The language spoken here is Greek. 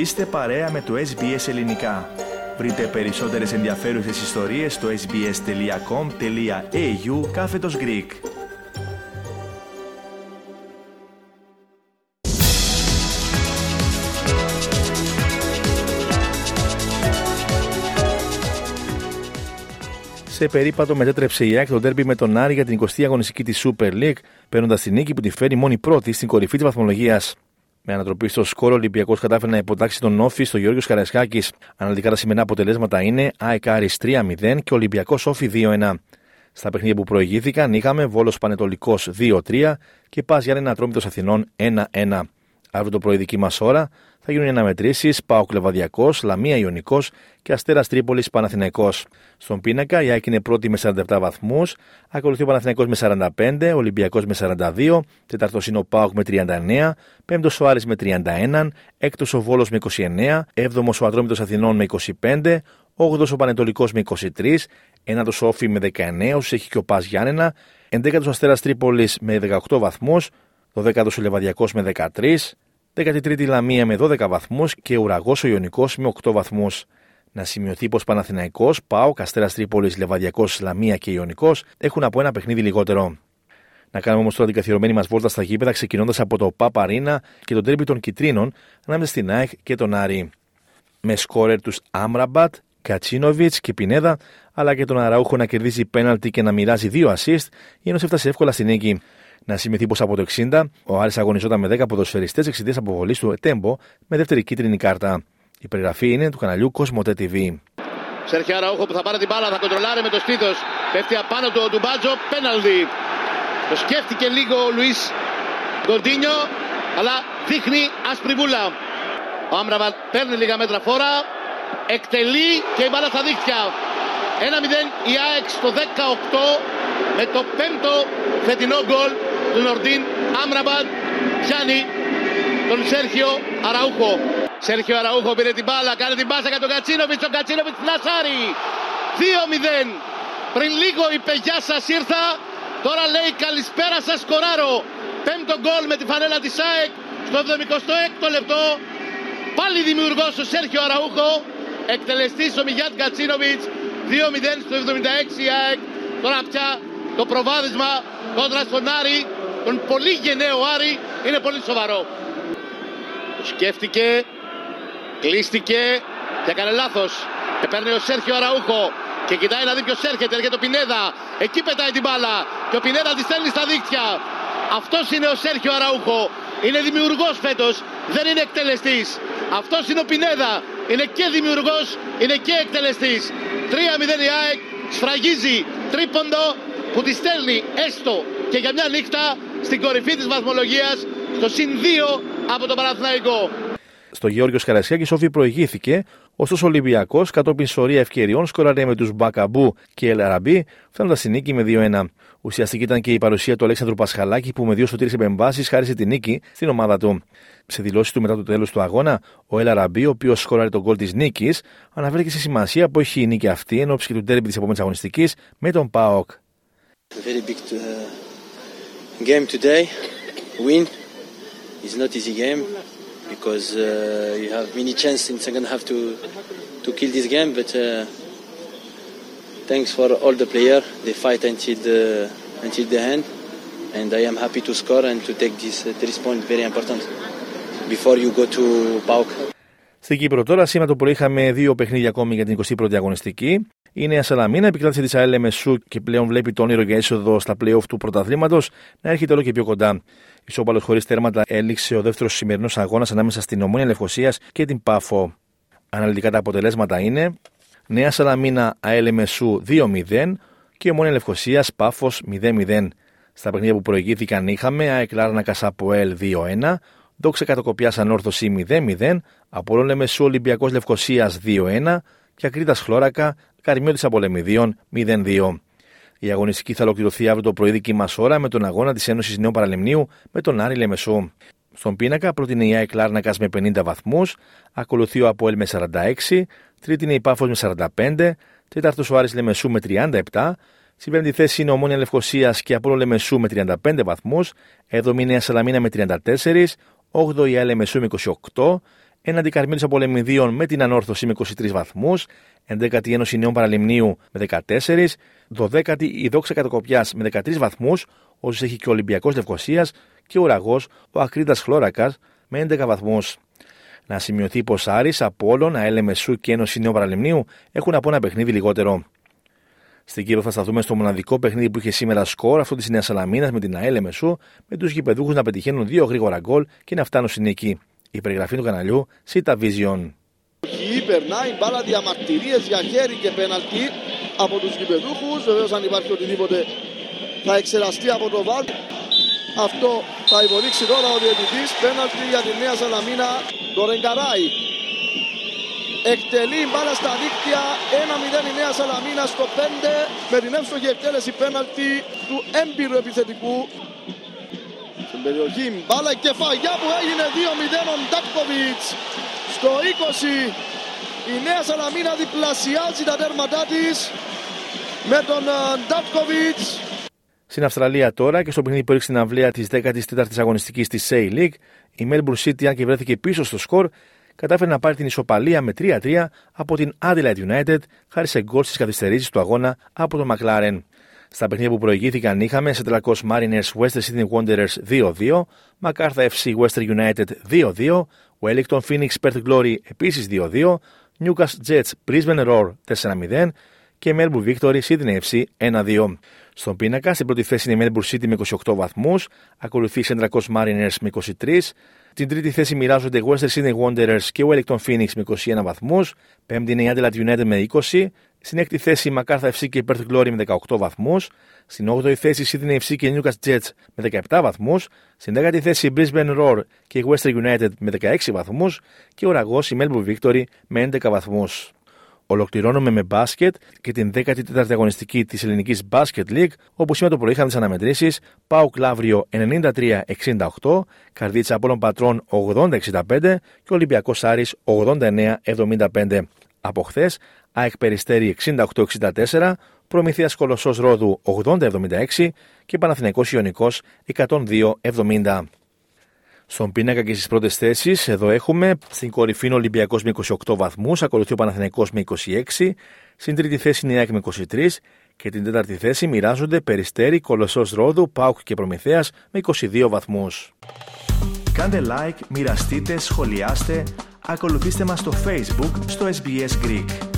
Είστε παρέα με το SBS Ελληνικά. Βρείτε περισσότερες ενδιαφέρουσες ιστορίες στο sbs.com.au κάθετος Greek. Σε περίπατο μετέτρεψε η ΑΕΚ τον τέρμπι με τον Άρη για την 20η αγωνιστική της Super League, παίρνοντας την νίκη που τη φέρει μόνη πρώτη στην κορυφή της βαθμολογίας. Με ανατροπή στο σκόρο, ο Ολυμπιακός κατάφερε να υποτάξει τον Όφη στο Γιώργο Καραϊσκάκης. Αναλυτικά τα σημερινά αποτελέσματα είναι ΑΕΚ Άρης 3-0 και Ολυμπιακός Όφη 2-1. Στα παιχνίδια που προηγήθηκαν είχαμε Βόλος Πανετολικός 2-3 και Πας Γιάννενα Ατρόμητος Αθηνών 1-1. Αύριο το πρωί δική μας ώρα θα γίνουν οι αναμετρήσεις Πάο Κλεβαδιακός, Λαμία Ιωνικός και Αστέρας Τρίπολης Παναθηναϊκός. Στον πίνακα η Άκη είναι πρώτη με 47 βαθμούς, ακολουθεί ο Παναθηναϊκός με 45, Ολυμπιακός με 42, τέταρτο είναι ο Πάοκ με 39, πέμπτος ο Άρης με 31, έκτος ο Βόλος με 29, έβδομος ο Ατρόμητος Αθηνών με 25, 8ο ο Πανετολικός με 23, ένατο ο Όφη με 19, όσο έχει και ο Πας Γιάννενα, 11ο Αστέρας Τρίπολης με 18 βαθμούς, 12ο ο Λεβαδιακός με 13, 13η Λαμία με 12 βαθμούς και ουραγός ο Ιωνικός με 8 βαθμούς. Να σημειωθεί πως Παναθηναϊκός, Πάο, Καστέρας Τρίπολης, Λεβαδιακός, Λαμία και Ιωνικός έχουν από ένα παιχνίδι λιγότερο. Να κάνουμε όμως τώρα την καθιερωμένη μας βόλτα στα γήπεδα, ξεκινώντας από το Παπαρίνα και τον τρίπι των Κιτρίνων ανάμεσα στην ΑΕΚ και τον Άρη. Με σκόρερ τους Άμραμπατ, Κατσίνοβιτς και Πινέδα, αλλά και τον Αραούχο να κερδίζει πέναλτι και να μοιράζει δύο assist, η Ένωση έφτασε εύκολα στην νίκη. Να σημειωθεί πως από το 60 ο Άρης αγωνιζόταν με 10 ποδοσφαιριστές εξαιτίας αποβολής του Ετέμπο με δεύτερη κίτρινη κάρτα. Η περιγραφή είναι του καναλιού Κοσμοτέ TV. Σέρχιο Αραούχο που θα πάρει την μπάλα, θα κοντρολάρει με το στήθος. Πέφτει απάνω του του Μπάτζο, πέναλτι. Το σκέφτηκε λίγο ο Λουίς Γκοντίνιο, αλλά δείχνει άσπρη βούλα. Ο Άμραβατ παίρνει λίγα μέτρα φόρα, εκτελεί και η μπάλα στα δίχτυα. 1-0 η ΑΕΚ στο 18 με το πέμπτο φετινό γκολ του Νορντίν Άμραμπαντ πιάνει τον Σέρχιο Αραούχο. Σέρχιο Αραούχο πήρε την μπάλα, κάνει την μπάσα για τον Κατσίνοβιτς, τον Κατσίνοβιτς φλασάρει. 2-0. Πριν λίγο είπε γεια σας ήρθα, τώρα λέει καλησπέρα σας σκοράρω. Πέμπτο γκολ με τη φανέλα της ΑΕΚ στο 76ο λεπτό. Πάλι δημιουργός ο Σέρχιο Αραούχο, εκτελεστής ο Μιγιάτ Κατσίνοβιτς 2-0 στο 76 η ΑΕΚ. Τώρα πια το προβάδισμα κόντρα στον Άρη, τον πολύ γενναίο Άρη, είναι πολύ σοβαρό. Το σκέφτηκε, κλείστηκε και έκανε λάθος. Και παίρνει ο Σέρχιο Αραούχο και κοιτάει να δει ποιος έρχεται, έρχεται ο Πινέδα. Εκεί πετάει την μπάλα και ο Πινέδα τη στέλνει στα δίκτυα. Αυτός είναι ο Σέρχιο Αραούχο. Είναι δημιουργός φέτος, δεν είναι εκτελεστής. Αυτός είναι ο Πινέδα. Είναι και δημιουργός, είναι και εκτελεστής. 3-0 η ΑΕΚ σφραγίζει τρίποντο που τη στέλνει έστω και για μια νύχτα στην κορυφή της βαθμολογίας στο συν 2 από τον Παναθηναϊκό. Στο Γεώργιος Καρασιάκης, Σόφι προηγήθηκε, ωστόσο ο Ολυμπιακός κατόπιν σωρία ευκαιριών σκοραρέ με τους Μπακαμπού και Ελαραμπή, φτάνοντας στη νίκη με 2-1. Ουσιαστική ήταν και η παρουσία του Αλέξανδρου Πασχαλάκη που με δύο σωτήρε επεμβάσεις χάρισε τη νίκη στην ομάδα του. Σε δηλώσεις του μετά το τέλος του αγώνα, ο Ελαραμπή, ο οποίος σκοράρει τον γκολ της νίκης, αναφέρθηκε στη σημασία που έχει η νίκη αυτή εν ώψη και του τέρμπι της επόμενης αγωνιστικής με τον Πάοκ. very big uh, game today. Win is not easy game because uh, you have many chances in second half to to kill this game. But uh, thanks for all the player. They fight until the until the end, and I am happy to score and to take this uh, three points. Very important before you go to PAOK. Στην Κύπρο τώρα, σήμερα το πρωί είχαμε δύο παιχνίδια ακόμη για την 21η αγωνιστική. Η Νέα Σαλαμίνα επικράτησε τη ΑΕΛ Μεσού και πλέον βλέπει το όνειρο για είσοδο στα playoff του πρωταθλήματος να έρχεται όλο και πιο κοντά. Ισόπαλο χωρίς τέρματα έληξε ο δεύτερος σημερινός αγώνας ανάμεσα στην Ομόνια Λευκοσίας και την Πάφο. Αναλυτικά τα αποτελέσματα είναι Νέα Σαλαμίνα ΑΕΛ Μεσού 2-0 και Ομόνια Λευκοσίας Πάφος 0-0. Στα παιχνίδια που προηγήθηκαν είχαμε ΑΕΚ Λάρνακα Αποέλ 2-1, Δόξα Κατοκοπιά Ανόρθωση 0-0, Απολόν Λεμεσού Ολυμπιακός Λευκοσίας 2-1 και Ακρίτα Χλώρακα Καρμιώτης Απολεμιδίων 0-2. Η αγωνιστική θα ολοκληρωθεί αύριο το πρωί δική μας ώρα με τον αγώνα της Ένωσης Νέου Παραλιμνίου με τον Άρη Λεμεσού. Στον πίνακα πρώτη είναι η ΑΕΚ Λάρνακας με 50 βαθμούς, ακολουθεί ο Αποέλ με 46, τρίτη είναι η Πάφος με 45, τέταρτος ο Άρης Λεμεσού με 37, στην πέμπτη θέση είναι ο Μόνια Λευκοσίας και Απόλο Λεμεσού με 35 βαθμούς, έβδομη είναι η Σαλαμίνα με 34, 8η η Λεμεσού με 28, έναντι Καρμέλου Απολεμιδίων με την ανόρθωση με 23 βαθμούς, 11η Ένωση Νέων Παραλιμνίου με 14, 12η η Δόξα Κατοκοπιά με 13 βαθμούς, όσου έχει και ο Ολυμπιακός Λευκοσίας και ο Ουραγό, ο Ακρίτα Χλώρακας με 11 βαθμούς. Να σημειωθεί πως Άρης, Απόλων, ΑΕΛ Μεσού και Ένωση Νέων Παραλιμνίου έχουν από ένα παιχνίδι λιγότερο. Στην Κύπρο θα σταθούμε στο μοναδικό παιχνίδι που είχε σήμερα σκορ, αυτό της Νέας Σαλαμίνας με την ΑΕΛ Μεσού, με τους γηπεδούχους να πετυχαίνουν δύο γρήγορα γκολ και να φτάνουν στην νίκη. Η περιγραφή του καναλιού Sita Vision. Περνάει μπάλα διαμαρτυρίες για χέρι και πέναλτι από τους γηπεδούχους. Βεβαίως, αν υπάρχει οτιδήποτε θα εξεραστεί από το βάρ. Αυτό θα υποδείξει τώρα ο διαιτητής. Πέναλτι για τη Νέα Σαλαμίνα. Το Ρεγκαράι εκτελεί μπάλα στα δίκτυα. 1-0 η Νέα Σαλαμίνα στο 5 με την εύστοχη εκτέλεση πέναλτι του έμπειρου επιθετικού. Στην περιοχή μπάλα κεφαγιά που έγινε 2-0 ο Ντάκκοβιτς στο 20 η Νέα Σαλαμίνα διπλασιάζει τα τέρματά της με τον ε, Ντάκκοβιτς στην Αυστραλία τώρα και στο παιχνίδι που έριξε την αυλαία της 14η αγωνιστικής της Say League, η Melbourne City, αν και βρέθηκε πίσω στο σκορ, κατάφερε να πάρει την ισοπαλία με 3-3 από την Adelaide United χάρη σε γκολ στι καθυστερήσει του αγώνα από τον McLaren. Στα παιχνίδια που προηγήθηκαν είχαμε σε τελακό Mariners Western Sydney Wanderers 2-2, MacArthur FC Western United 2-2, Wellington Phoenix Perth Glory επίσης 2-2, Newcastle Jets Brisbane Roar 4-0 και Melbourne Victory Sydney FC 1-2. Στον πίνακα, στην πρώτη θέση είναι η Melbourne City με 28 βαθμού, ακολουθεί η Central Coast Mariners με 23, την τρίτη θέση μοιράζονται οι Western Sydney Wanderers και Wellington Phoenix με 21 βαθμού, πέμπτη είναι η Adelaide United με 20, στην έκτη θέση η MacArthur FC και η Perth Glory με 18 βαθμού, στην 8η θέση η Sydney FC και η Newcastle Jets με 17 βαθμού, στην 10η θέση η Brisbane Roar και η Western United με 16 βαθμού και ο Ραγό η Melbourne Victory με 11 βαθμού. Ολοκληρώνουμε με μπάσκετ και την 14η αγωνιστική της Ελληνικής Μπάσκετ League, όπου σήμερα το πρωί είχαν τις αναμετρήσεις Πάου Κλαύριο 93-68, Καρδίτσα Απόλων Πατρών 80-65 και Ολυμπιακός Άρης 89-75. Από χθες, ΑΕΚ Περιστέρη 68-64, Προμηθείας Κολοσσός Ρόδου 80-76 και Παναθηναϊκός Ιωνικός 102-70. Στον πίνακα και στις πρώτες θέσεις, εδώ έχουμε στην κορυφή είναι ο Ολυμπιακός με 28 βαθμούς, ακολουθεί ο Παναθηναϊκός με 26, στην τρίτη θέση είναι η ΑΕΚ με 23 και την τέταρτη θέση μοιράζονται Περιστέρη, Κολοσσός Ρόδου, Πάουκ και Προμηθέας με 22 βαθμούς. Κάντε like, μοιραστείτε, σχολιάστε, ακολουθήστε μας στο Facebook στο SBS Greek.